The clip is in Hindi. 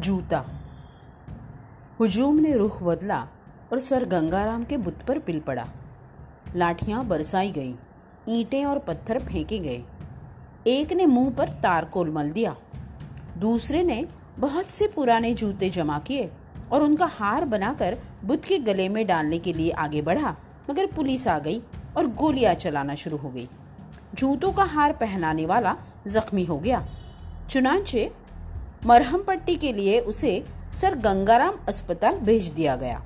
जूता। हुजूम ने रुख बदला और सर गंगाराम के बुत पर पिल पड़ा। लाठियाँ बरसाई गई, ईंटें और पत्थर फेंके गए। एक ने मुँह पर तारकोल मल दिया, दूसरे ने बहुत से पुराने जूते जमा किए और उनका हार बनाकर बुद्ध के गले में डालने के लिए आगे बढ़ा, मगर पुलिस आ गई और गोलियाँ चलाना शुरू हो गई। जूतों का हार पहनाने वाला जख्मी हो गया। चुनाचे मरहम पट्टी के लिए उसे सर गंगाराम अस्पताल भेज दिया गया।